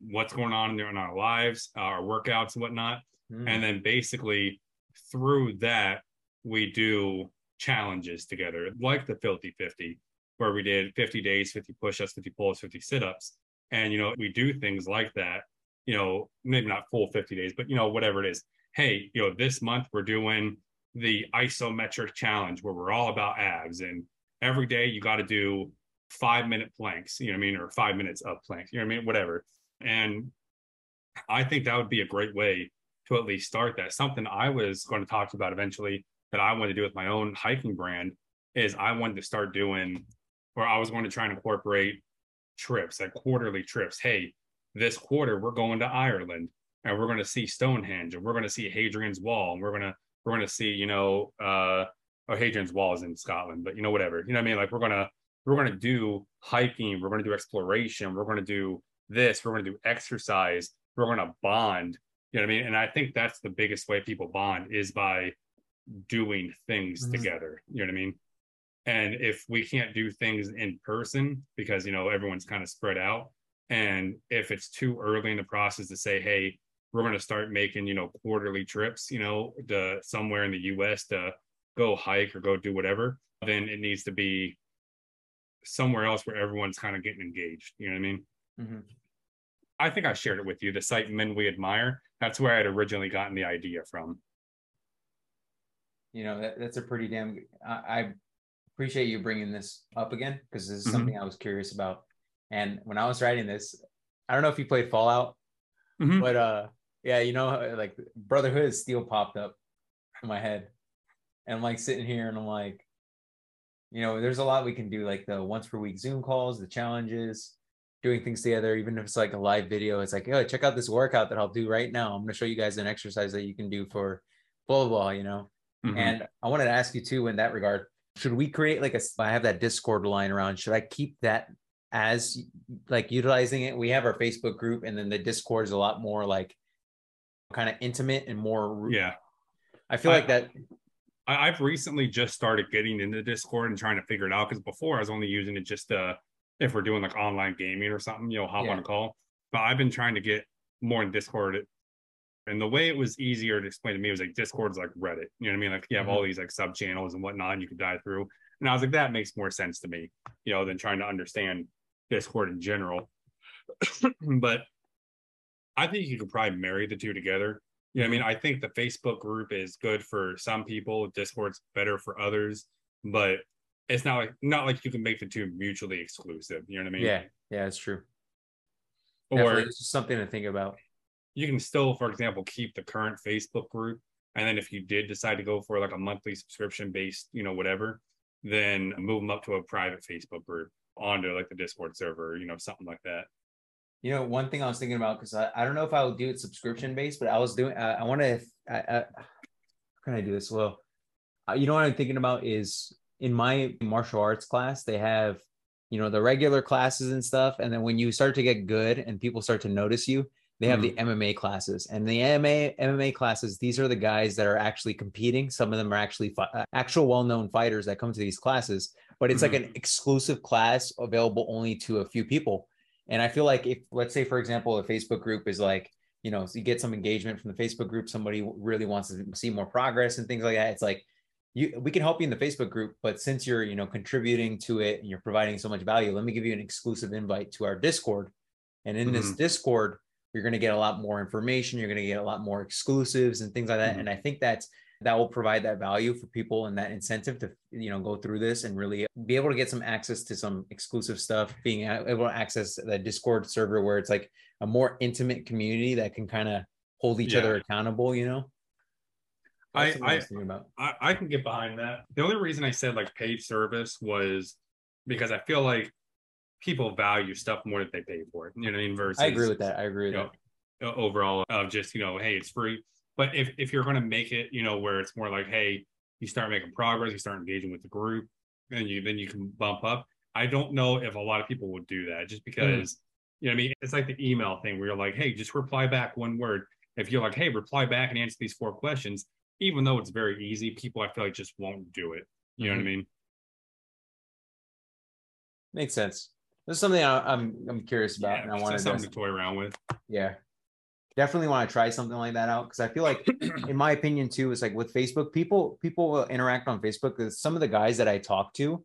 what's going on in, in our lives, our workouts and whatnot. Mm. And then basically through that, we do challenges together, like the Filthy 50, where we did 50 days, 50 push ups, 50 pull ups, 50 sit ups. And, you know, we do things like that, you know, maybe not full 50 days, but, you know, whatever it is. Hey, you know, this month we're doing the isometric challenge where we're all about abs. And every day you got to do five minute planks, you know what I mean? Or five minutes of planks, you know what I mean? Whatever. And I think that would be a great way to at least start that. Something I was going to talk about eventually that I wanted to do with my own hiking brand is I wanted to start doing, or I was going to try and incorporate trips, like quarterly trips. Hey, this quarter we're going to Ireland and we're going to see Stonehenge and we're going to see Hadrian's Wall and we're going to we're going to see you know uh oh Hadrian's Wall is in Scotland, but you know whatever you know what I mean. Like we're gonna we're gonna do hiking, we're gonna do exploration, we're gonna do this, we're gonna do exercise, we're gonna bond. You know what I mean? And I think that's the biggest way people bond is by doing things mm-hmm. together. You know what I mean? And if we can't do things in person because you know everyone's kind of spread out, and if it's too early in the process to say, hey, we're going to start making you know quarterly trips, you know, to somewhere in the U.S. to go hike or go do whatever, then it needs to be somewhere else where everyone's kind of getting engaged. You know what I mean? Mm-hmm. I think I shared it with you. The site Men We Admire. That's where I had originally gotten the idea from. You know, that, that's a pretty damn. I, I appreciate you bringing this up again because this is mm-hmm. something I was curious about. And when I was writing this, I don't know if you played Fallout, mm-hmm. but uh, yeah, you know, like Brotherhood of Steel popped up in my head, and I'm like sitting here and I'm like, you know, there's a lot we can do, like the once per week Zoom calls, the challenges, doing things together, even if it's like a live video. It's like, oh, check out this workout that I'll do right now. I'm going to show you guys an exercise that you can do for blah, blah, blah, you know? Mm-hmm. And I wanted to ask you too, in that regard, should we create like a, I have that Discord line around, should I keep that as like utilizing it? We have our Facebook group and then the Discord is a lot more like kind of intimate and more. Yeah. I feel I, like that. I, I've recently just started getting into Discord and trying to figure it out because before I was only using it just uh if we're doing like online gaming or something, you know, hop yeah. on a call. But I've been trying to get more in Discord. And the way it was easier to explain to me was like Discord's like Reddit. You know what I mean? Like you have mm-hmm. all these like sub channels and whatnot, and you can dive through. And I was like, that makes more sense to me, you know, than trying to understand Discord in general. but I think you could probably marry the two together. You know I mean? I think the Facebook group is good for some people, Discord's better for others, but it's not like not like you can make the two mutually exclusive. You know what I mean? Yeah, yeah, it's true. Or it's just something to think about. You can still, for example, keep the current Facebook group, and then if you did decide to go for like a monthly subscription based, you know, whatever, then move them up to a private Facebook group onto like the Discord server, you know, something like that. You know, one thing I was thinking about because I, I don't know if I would do it subscription based, but I was doing I, want to I, I, how can I do this well? Uh, you know what I'm thinking about is in my martial arts class, they have, you know, the regular classes and stuff. And then when you start to get good and people start to notice you, they have mm-hmm. the MMA classes. And the MMA MMA classes, these are the guys that are actually competing. Some of them are actually fi- uh, actual well-known fighters that come to these classes, but it's mm-hmm. like an exclusive class available only to a few people. And I feel like if let's say for example, a Facebook group is like, you know, so you get some engagement from the Facebook group, somebody really wants to see more progress and things like that. It's like you we can help you in the Facebook group, but since you're, you know, contributing to it and you're providing so much value, let me give you an exclusive invite to our Discord. And in mm-hmm. this Discord, you're going to get a lot more information, you're going to get a lot more exclusives and things like that. Mm-hmm. And I think that's that will provide that value for people and that incentive to you know go through this and really be able to get some access to some exclusive stuff being able to access the discord server where it's like a more intimate community that can kind of hold each yeah. other accountable you know I I, I, I can get behind that. The only reason I said like paid service was because I feel like people value stuff more that they pay for it. You know I mean? Versus I agree with that. I agree with that. Know, overall, of just you know, hey, it's free. But if if you're going to make it, you know, where it's more like, hey, you start making progress, you start engaging with the group, and you then you can bump up. I don't know if a lot of people would do that just mm. because. Mm. You know what I mean? It's like the email thing where you're like, hey, just reply back one word. If you're like, hey, reply back and answer these four questions, even though it's very easy, people I feel like just won't do it. You know mm-hmm. what I mm-hmm. mean? Makes sense. This is something I, am I'm, I'm curious about, yeah, and I want something to toy around with. Yeah, definitely want to try something like that out because I feel like, in my opinion, too, it's like with Facebook, people people will interact on Facebook. Some of the guys that I talk to,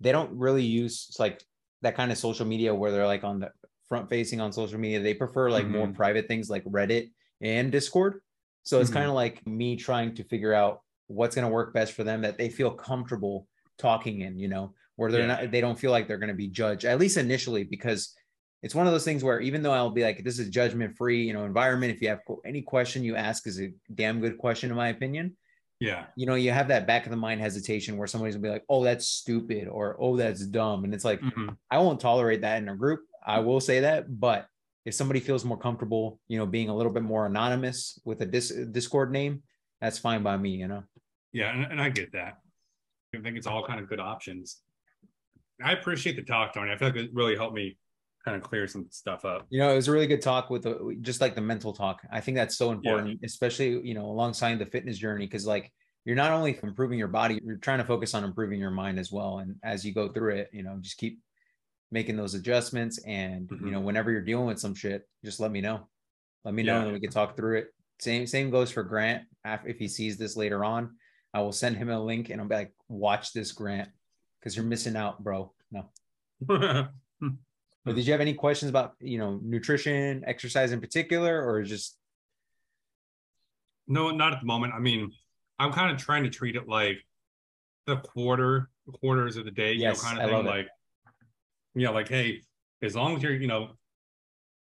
they don't really use like that kind of social media where they're like on the front facing on social media. They prefer like mm-hmm. more private things like Reddit and Discord. So it's mm-hmm. kind of like me trying to figure out what's going to work best for them that they feel comfortable talking in, you know, where they're yeah. not, they don't feel like they're going to be judged, at least initially, because it's one of those things where even though I'll be like, this is judgment free, you know, environment. If you have any question you ask is a damn good question, in my opinion. Yeah. You know, you have that back of the mind hesitation where somebody's gonna be like, oh, that's stupid or oh, that's dumb. And it's like, mm-hmm. I won't tolerate that in a group. I will say that. But if somebody feels more comfortable, you know, being a little bit more anonymous with a dis- Discord name, that's fine by me, you know? Yeah. And, and I get that. I think it's all kind of good options. I appreciate the talk, Tony. I feel like it really helped me kind of clear some stuff up. You know, it was a really good talk with the, just like the mental talk. I think that's so important, yeah. especially, you know, alongside the fitness journey. Cause like you're not only improving your body, you're trying to focus on improving your mind as well. And as you go through it, you know, just keep making those adjustments. And, mm-hmm. you know, whenever you're dealing with some shit, just let me know. Let me know yeah. and we can talk through it. Same, same goes for Grant. If he sees this later on, I will send him a link and I'll be like, watch this Grant because you're missing out, bro. No. But did you have any questions about you know nutrition, exercise in particular, or just? No, not at the moment. I mean, I'm kind of trying to treat it like the quarter quarters of the day, yes, you know, kind of I thing. Like, you know, like hey, as long as you're, you know,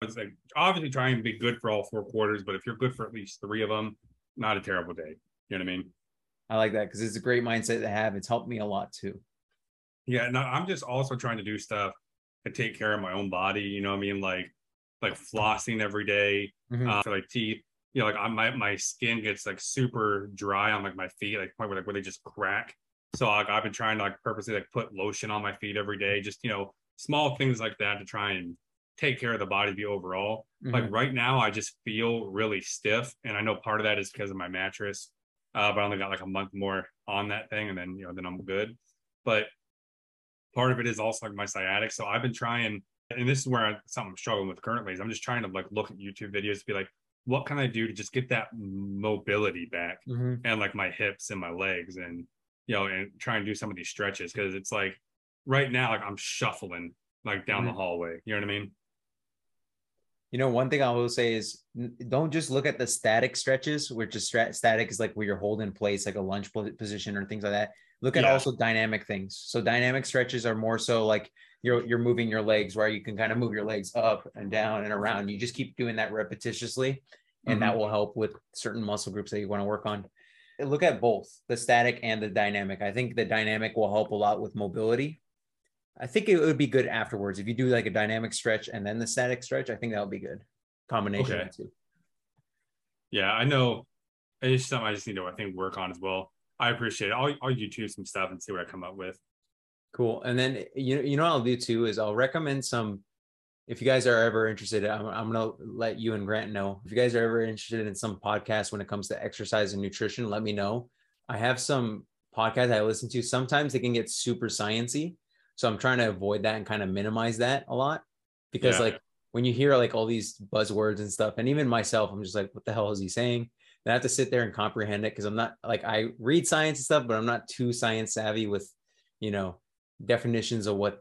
it's like obviously try and be good for all four quarters, but if you're good for at least three of them, not a terrible day. You know what I mean? I like that because it's a great mindset to have. It's helped me a lot too. Yeah, no, I'm just also trying to do stuff to take care of my own body. You know, I mean, like like flossing every day, mm-hmm. uh, for like teeth. You know, like on my my skin gets like super dry on like my feet, like where like where they just crack. So like I've been trying to like purposely like put lotion on my feet every day, just you know, small things like that to try and take care of the body the overall. Mm-hmm. Like right now, I just feel really stiff, and I know part of that is because of my mattress. Uh, but I only got like a month more on that thing, and then you know, then I'm good. But part of it is also like my sciatic. So I've been trying, and this is where I, something I'm struggling with currently is I'm just trying to like look at YouTube videos to be like, what can I do to just get that mobility back mm-hmm. and like my hips and my legs and you know and try and do some of these stretches because it's like right now like I'm shuffling like down mm-hmm. the hallway. You know what I mean? You know, one thing I will say is don't just look at the static stretches, which is static is like where you're holding place, like a lunge position or things like that. Look at yeah. also dynamic things. So dynamic stretches are more so like you're you're moving your legs where you can kind of move your legs up and down and around. You just keep doing that repetitiously, and mm-hmm. that will help with certain muscle groups that you want to work on. Look at both the static and the dynamic. I think the dynamic will help a lot with mobility. I think it would be good afterwards if you do like a dynamic stretch and then the static stretch. I think that would be good combination okay. of two. Yeah, I know. It's something I just need to I think work on as well. I appreciate it. I'll, I'll YouTube some stuff and see what I come up with. Cool. And then you you know what I'll do too is I'll recommend some. If you guys are ever interested, I'm, I'm gonna let you and Grant know. If you guys are ever interested in some podcasts when it comes to exercise and nutrition, let me know. I have some podcasts I listen to. Sometimes they can get super sciency, so I'm trying to avoid that and kind of minimize that a lot because yeah. like when you hear like all these buzzwords and stuff, and even myself, I'm just like, what the hell is he saying? I have to sit there and comprehend it because I'm not like I read science and stuff, but I'm not too science savvy with, you know, definitions of what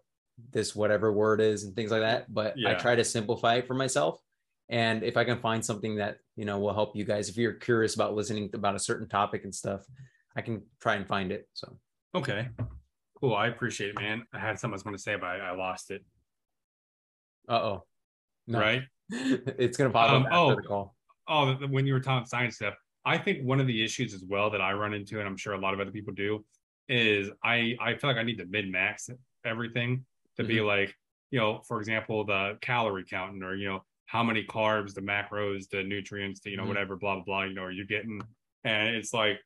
this whatever word is and things like that. But yeah. I try to simplify it for myself. And if I can find something that, you know, will help you guys, if you're curious about listening about a certain topic and stuff, I can try and find it. So, okay, cool. I appreciate it, man. I had something I was going to say, but I, I lost it. Uh oh. No. Right? it's going to pop um, up after oh, the call oh, when you were talking science stuff, I think one of the issues as well that I run into, and I'm sure a lot of other people do, is I I feel like I need to min max everything to mm-hmm. be like, you know, for example, the calorie counting or you know how many carbs, the macros, the nutrients, the, you know, mm-hmm. whatever, blah blah blah. You know, are you getting? And it's like,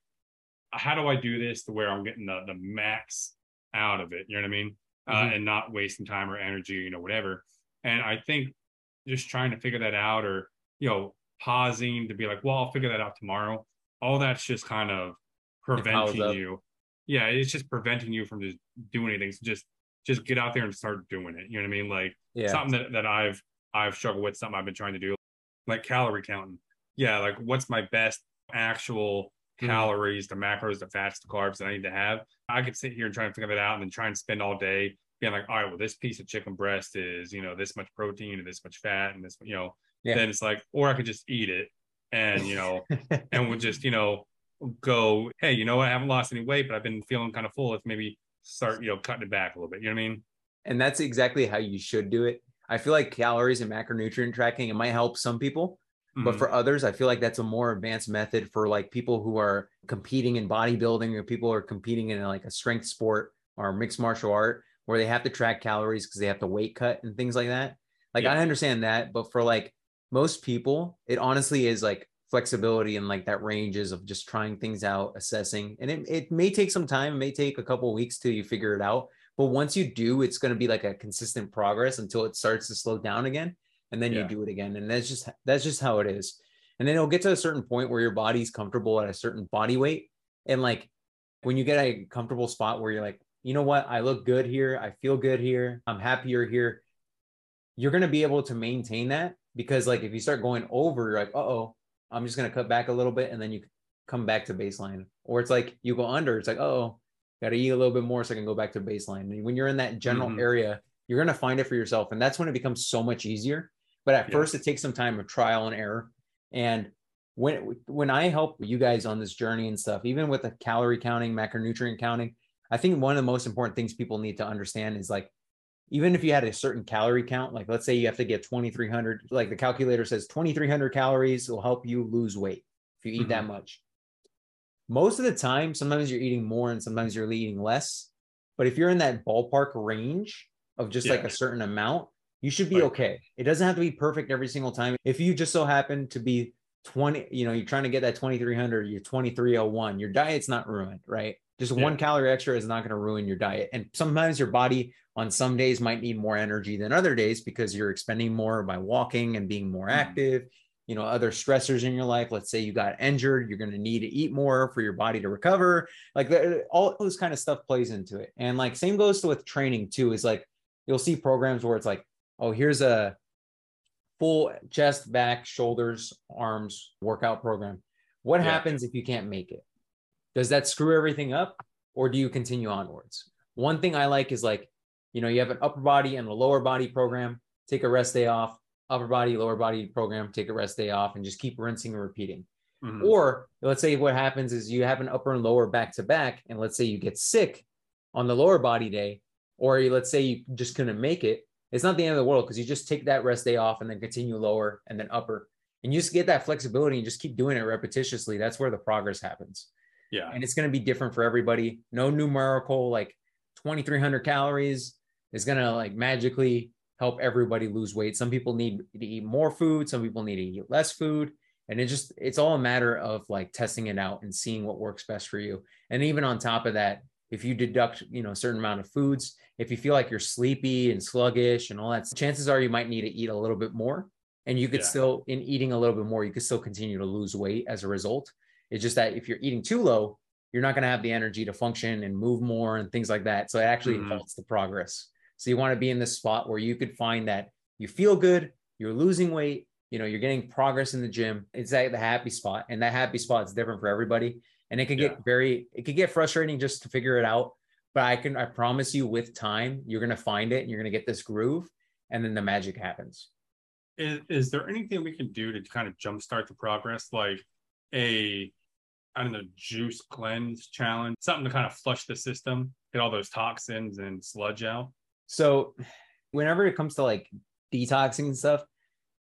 how do I do this to where I'm getting the the max out of it? You know what I mean? Uh, mm-hmm. Uh, and not wasting time or energy, you know, whatever. And I think just trying to figure that out, or you know, pausing to be like, well, I'll figure that out tomorrow. All that's just kind of preventing you. Yeah, it's just preventing you from just doing anything. So just just get out there and start doing it. You know what I mean? Like yeah. something that, that I've I've struggled with, something I've been trying to do, like calorie counting. Yeah, like what's my best actual mm. calories, the macros, the fats, the carbs that I need to have. I could sit here and try and figure that out and then try and spend all day being like, all right, well, this piece of chicken breast is, you know, this much protein and this much fat and this, you know, yeah. then it's like, or I could just eat it and, you know, and would just, you know, go, hey, you know what? I haven't lost any weight, but I've been feeling kind of full. Let's maybe start, you know, cutting it back a little bit. You know what I mean? And that's exactly how you should do it. I feel like calories and macronutrient tracking, it might help some people, but Mhm. for others, I feel like that's a more advanced method for like people who are competing in bodybuilding or people who are competing in like a strength sport or mixed martial art where they have to track calories because they have to weight cut and things like that. Like Yeah. I understand that, but for like most people, it honestly is like flexibility and like that ranges of just trying things out, assessing. And it, it may take some time, it may take a couple weeks till you figure it out. But once you do, it's going to be like a consistent progress until it starts to slow down again. And then Yeah. you do it again. And that's just that's just how it is. And then it'll get to a certain point where your body's comfortable at a certain body weight. And like when you get a comfortable spot where you're like, you know what, I look good here, I feel good here, I'm happier here, you're gonna be able to maintain that because like if you start going over, you're like, uh-oh, I'm just gonna cut back a little bit and then you come back to baseline. Or it's like you go under, it's like, oh, gotta eat a little bit more so I can go back to baseline. And when you're in that general Mhm. area, you're gonna find it for yourself. And that's when it becomes so much easier. But at Yeah. first it takes some time of trial and error. And when when I help you guys on this journey and stuff, even with the calorie counting, macronutrient counting, I think one of the most important things people need to understand is like, even if you had a certain calorie count, like let's say you have to get 2,300, like the calculator says 2,300 calories will help you lose weight if you eat that mm-hmm. much. Most of the time, sometimes you're eating more and sometimes you're eating less. But if you're in that ballpark range of just like a certain amount, you should be Right. okay. It doesn't have to be perfect every single time. If you just so happen to be 20, you know, you're trying to get that 2300, you're 2301, your diet's not ruined, right? Just Yeah. one calorie extra is not going to ruin your diet. And sometimes your body on some days might need more energy than other days because you're expending more by walking and being more Mhm. active. You know, other stressors in your life. Let's say you got injured, you're going to need to eat more for your body to recover. Like all this kind of stuff plays into it. And like same goes to with training too. Is like you'll see programs where it's like, oh, here's a full chest, back, shoulders, arms workout program. What Yeah. happens if you can't make it? Does that screw everything up or do you continue onwards? One thing I like is like, you know, you have an upper body and a lower body program, take a rest day off, upper body, lower body program, take a rest day off, and just keep rinsing and repeating. Mhm. Or let's say what happens is you have an upper and lower back to back, and let's say you get sick on the lower body day, or let's say you just couldn't make it. It's not the end of the world because you just take that rest day off and then continue lower and then upper. And you just get that flexibility and just keep doing it repetitiously. That's where the progress happens. yeah. And it's going to be different for everybody. No numerical, like 2,300 calories is going to like magically help everybody lose weight. Some people need to eat more food, some people need to eat less food. And it just, it's all a matter of like testing it out and seeing what works best for you. And even on top of that, if you deduct, you know, a certain amount of foods, if you feel like you're sleepy and sluggish and all that, chances are you might need to eat a little bit more. And you could Yeah. still, in eating a little bit more, you could still continue to lose weight as a result. It's just that if you're eating too low, you're not going to have the energy to function and move more and things like that. So it actually Mhm. halts the progress. So you want to be in this spot where you could find that you feel good, you're losing weight, you know, you're getting progress in the gym. It's like the happy spot, and that happy spot is different for everybody. And it could Yeah. get very, it could get frustrating just to figure it out. But I can, I promise you, with time, you're going to find it, and you're going to get this groove, and then the magic happens. is, is there anything we can do to kind of jumpstart the progress like a i don't know juice cleanse challenge something to kind of flush the system get all those toxins and sludge out So whenever it comes to like detoxing and stuff,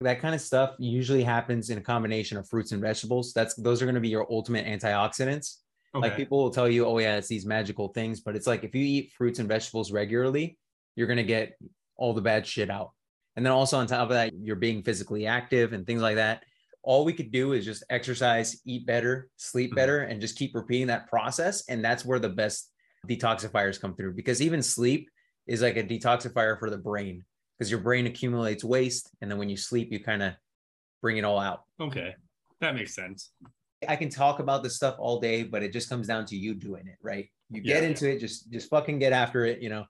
that kind of stuff usually happens in a combination of fruits and vegetables. That's those are going to be your ultimate antioxidants. okay Like people will tell you, oh yeah, it's these magical things, but it's like if you eat fruits and vegetables regularly, you're going to get all the bad shit out. And then also on top of that, you're being physically active and things like that. All we could do is just exercise, eat better, sleep Mhm. better, and just keep repeating that process. And that's where the best detoxifiers come through because even sleep is like a detoxifier for the brain because your brain accumulates waste. And then when you sleep, you kind of bring it all out. okay that makes sense I can talk about this stuff all day, but it just comes down to you doing it, right? You get Yeah. into it, just just fucking get after it, you know.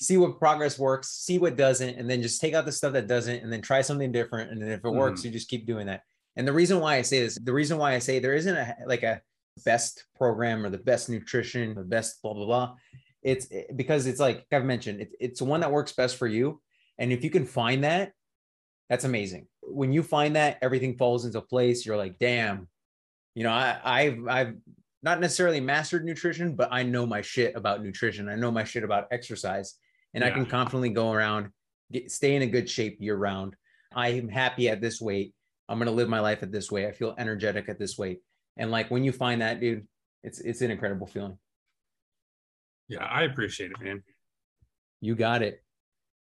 See what progress works, see what doesn't, and then just take out the stuff that doesn't, and then try something different. And then if it works, you just keep doing that. And the reason why I say this, the reason why I say there isn't a like a best program or the best nutrition, the best blah blah blah. It's because it's like I've mentioned, it's it's one that works best for you. And if you can find that, that's amazing. When you find that, everything falls into place. You're like, damn, you know, I, I've I've not necessarily mastered nutrition, but I know my shit about nutrition. I know my shit about exercise, and I can confidently go around get, stay in a good shape year round. I am happy at this weight. I'm gonna live my life at this way. I feel energetic at this weight. And like when you find that, dude, it's it's an incredible feeling. Yeah, I appreciate it, man. You got it.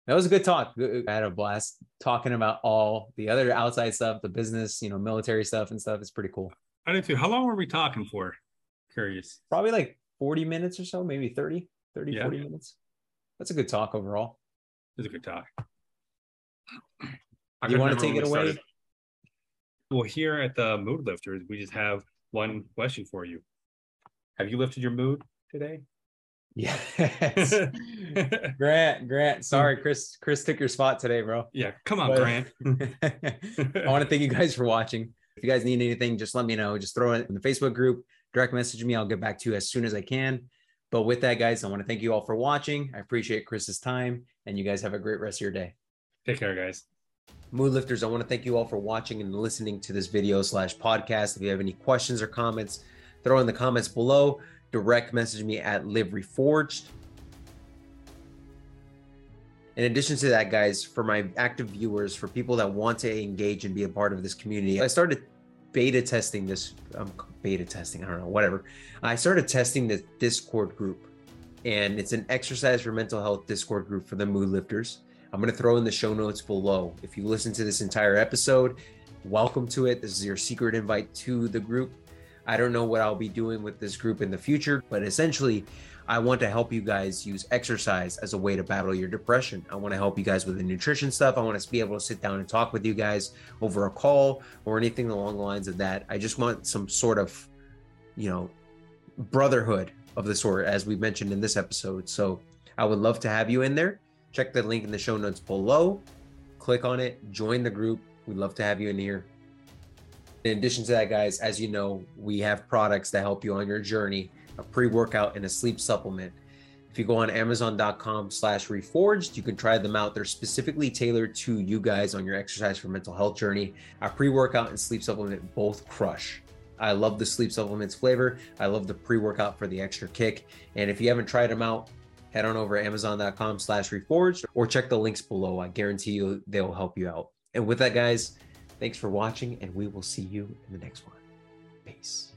That was a good talk. I had a blast talking about all the other outside stuff, the business, you know, military stuff and stuff. It's pretty cool. I did too. How long were we talking for? Curious. Probably like 40 minutes or so, maybe 30, 30, yeah. 40 minutes. That's a good talk overall. It's a good talk. you want to take it away? Well, here at the Mood Lifters, we just have one question for you. Have you lifted your mood today? Yes. Grant, Grant. Sorry, Chris. Chris took your spot today, bro. Yeah, come on, but, Grant. I want to thank you guys for watching. If you guys need anything, just let me know. Just throw it in the Facebook group, direct message me. I'll get back to you as soon as I can. But with that, guys, I want to thank you all for watching. I appreciate Chris's time, and you guys have a great rest of your day. Take care, guys. Mood lifters, I want to thank you all for watching and listening to this video slash podcast. If you have any questions or comments, throw in the comments below direct message me at Live Reforged. In addition to that, guys, for my active viewers, for people that want to engage and be a part of this community, I started beta testing this. Um, beta testing, I don't know, whatever. I started testing the Discord group, and it's an exercise for mental health Discord group for the mood lifters. I'm going to throw in the show notes below. If you listen to this entire episode, welcome to it. This is your secret invite to the group. I don't know what I'll be doing with this group in the future, but essentially, I want to help you guys use exercise as a way to battle your depression. I want to help you guys with the nutrition stuff. I want to be able to sit down and talk with you guys over a call or anything along the lines of that. I just want some sort of, you know, brotherhood of the sort, as we mentioned in this episode. So I would love to have you in there. Check the link in the show notes below. Click on it, join the group. We'd love to have you in here. In addition to that, guys, as you know, we have products that help you on your journey, a pre-workout and a sleep supplement. If you go on amazon.com slash reforged, you can try them out. They're specifically tailored to you guys on your exercise for mental health journey. Our pre-workout and sleep supplement both crush. I love the sleep supplements flavor. I love the pre-workout for the extra kick. And if you haven't tried them out, head on over amazon.com slash reforged or check the links below. I guarantee you they'll help you out. And with that, guys, Thanks for watching, and we will see you in the next one. Peace.